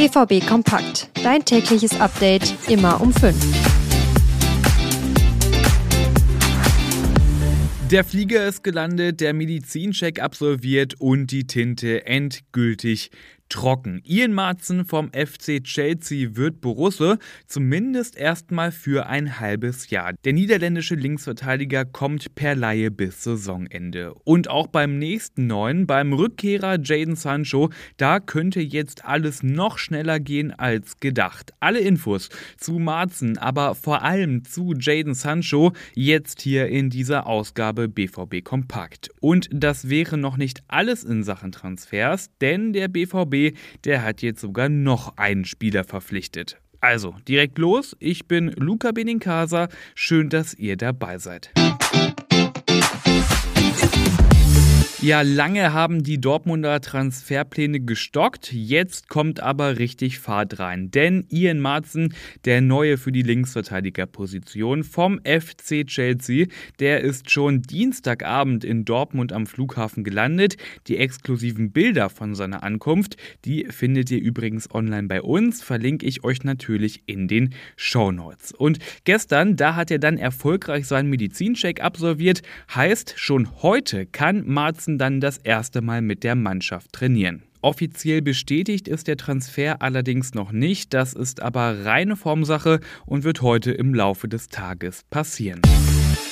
BVB Kompakt. Dein tägliches Update immer um 5. Der Flieger ist gelandet, der Medizincheck absolviert und die Tinte endgültig trocken. Ian Marzen vom FC Chelsea wird Borusse zumindest erstmal für ein halbes Jahr. Der niederländische Linksverteidiger kommt per Laie bis Saisonende. Und auch beim nächsten neuen, beim Rückkehrer Jaden Sancho, da könnte jetzt alles noch schneller gehen als gedacht. Alle Infos zu Marzen, aber vor allem zu Jaden Sancho jetzt hier in dieser Ausgabe BVB Kompakt. Und das wäre noch nicht alles in Sachen Transfers, denn der BVB der hat jetzt sogar noch einen Spieler verpflichtet. Also, direkt los. Ich bin Luca Benincasa. Schön, dass ihr dabei seid. Ja, lange haben die Dortmunder Transferpläne gestockt. Jetzt kommt aber richtig Fahrt rein. Denn Ian Marzen, der neue für die Linksverteidigerposition vom FC Chelsea, der ist schon Dienstagabend in Dortmund am Flughafen gelandet. Die exklusiven Bilder von seiner Ankunft, die findet ihr übrigens online bei uns. Verlinke ich euch natürlich in den Show Notes. Und gestern, da hat er dann erfolgreich seinen Medizincheck absolviert. Heißt, schon heute kann Marzen Johnson dann das erste Mal mit der Mannschaft trainieren. Offiziell bestätigt ist der Transfer allerdings noch nicht, das ist aber reine Formsache und wird heute im Laufe des Tages passieren.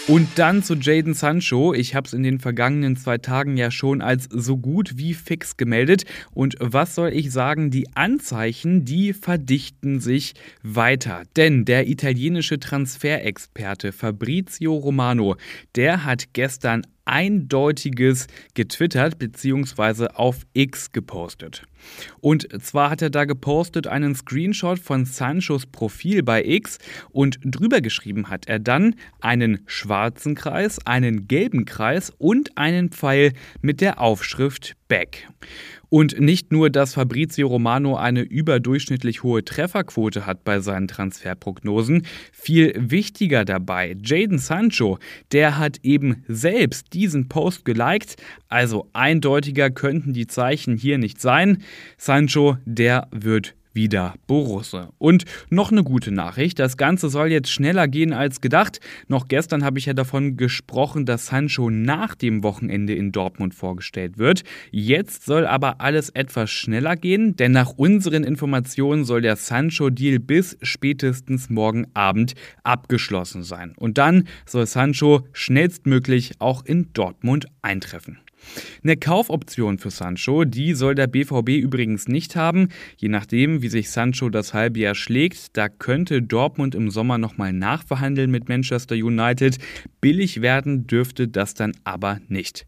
Und dann zu Jaden Sancho. Ich habe es in den vergangenen zwei Tagen ja schon als so gut wie fix gemeldet. Und was soll ich sagen? Die Anzeichen, die verdichten sich weiter. Denn der italienische Transferexperte Fabrizio Romano, der hat gestern eindeutiges getwittert bzw. auf X gepostet. Und zwar hat er da gepostet einen Screenshot von Sanchos Profil bei X und drüber geschrieben hat er dann einen schwarzen Kreis, einen gelben Kreis und einen Pfeil mit der Aufschrift Back. Und nicht nur, dass Fabrizio Romano eine überdurchschnittlich hohe Trefferquote hat bei seinen Transferprognosen, viel wichtiger dabei, Jaden Sancho, der hat eben selbst diesen Post geliked, also eindeutiger könnten die Zeichen hier nicht sein. Sancho, der wird wieder Borusse. Und noch eine gute Nachricht, das Ganze soll jetzt schneller gehen als gedacht. Noch gestern habe ich ja davon gesprochen, dass Sancho nach dem Wochenende in Dortmund vorgestellt wird. Jetzt soll aber alles etwas schneller gehen, denn nach unseren Informationen soll der Sancho-Deal bis spätestens morgen Abend abgeschlossen sein. Und dann soll Sancho schnellstmöglich auch in Dortmund eintreffen. Eine Kaufoption für Sancho, die soll der BVB übrigens nicht haben. Je nachdem, wie sich Sancho das halbe Jahr schlägt, da könnte Dortmund im Sommer nochmal nachverhandeln mit Manchester United. Billig werden dürfte das dann aber nicht.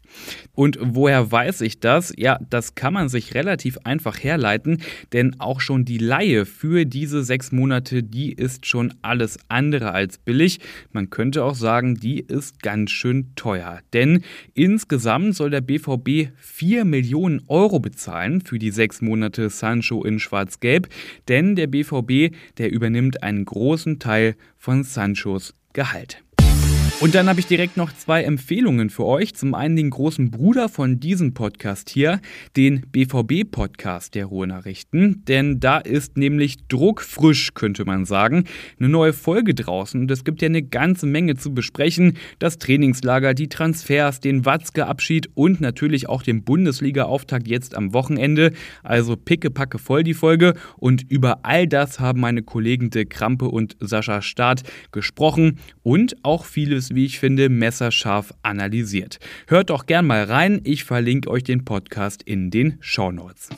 Und woher weiß ich das? Ja, das kann man sich relativ einfach herleiten, denn auch schon die Laie für diese sechs Monate, die ist schon alles andere als billig. Man könnte auch sagen, die ist ganz schön teuer. Denn insgesamt soll der BVB 4 Millionen Euro bezahlen für die sechs Monate Sancho in Schwarz-Gelb, denn der BVB, der übernimmt einen großen Teil von Sanchos Gehalt. Und dann habe ich direkt noch zwei Empfehlungen für euch. Zum einen den großen Bruder von diesem Podcast hier, den BVB-Podcast der Ruhrnachrichten. Denn da ist nämlich druckfrisch, könnte man sagen, eine neue Folge draußen. Und es gibt ja eine ganze Menge zu besprechen. Das Trainingslager, die Transfers, den Watzke-Abschied und natürlich auch den Bundesliga-Auftakt jetzt am Wochenende. Also pickepacke voll die Folge. Und über all das haben meine Kollegen De Krampe und Sascha Staat gesprochen und auch vieles wie ich finde, messerscharf analysiert. Hört doch gern mal rein, ich verlinke euch den Podcast in den Show Notes.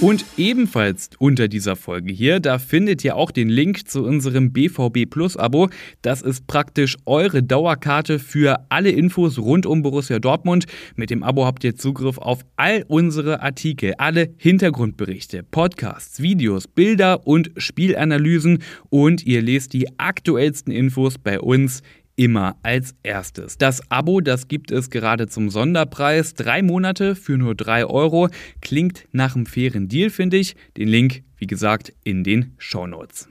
Und ebenfalls unter dieser Folge hier, da findet ihr auch den Link zu unserem BVB Plus Abo. Das ist praktisch eure Dauerkarte für alle Infos rund um Borussia Dortmund. Mit dem Abo habt ihr Zugriff auf all unsere Artikel, alle Hintergrundberichte, Podcasts, Videos, Bilder und Spielanalysen und ihr lest die aktuellsten Infos bei uns immer als erstes. Das Abo, das gibt es gerade zum Sonderpreis. Drei Monate für nur drei Euro. Klingt nach einem fairen Deal, finde ich. Den Link, wie gesagt, in den Show Notes.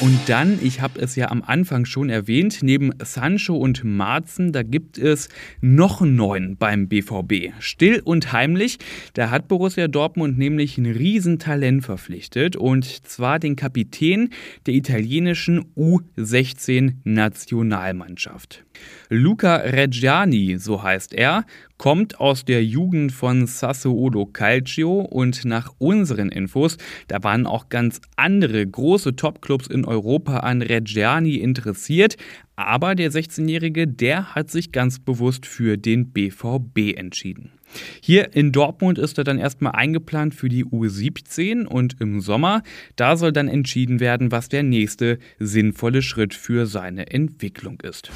Und dann, ich habe es ja am Anfang schon erwähnt, neben Sancho und Marzen, da gibt es noch einen neuen beim BVB. Still und heimlich, da hat Borussia Dortmund nämlich ein Riesentalent verpflichtet und zwar den Kapitän der italienischen U16 Nationalmannschaft. Luca Reggiani, so heißt er, kommt aus der Jugend von Sassuolo Calcio und nach unseren Infos, da waren auch ganz andere große Topclubs in Europa an Reggiani interessiert, aber der 16-Jährige, der hat sich ganz bewusst für den BVB entschieden. Hier in Dortmund ist er dann erstmal eingeplant für die U17 und im Sommer, da soll dann entschieden werden, was der nächste sinnvolle Schritt für seine Entwicklung ist.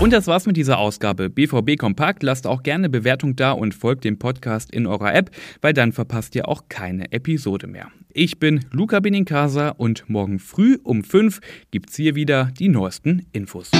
Und das war's mit dieser Ausgabe. BVB Kompakt. Lasst auch gerne Bewertung da und folgt dem Podcast in eurer App, weil dann verpasst ihr auch keine Episode mehr. Ich bin Luca Benincasa und morgen früh um 5 gibt's hier wieder die neuesten Infos.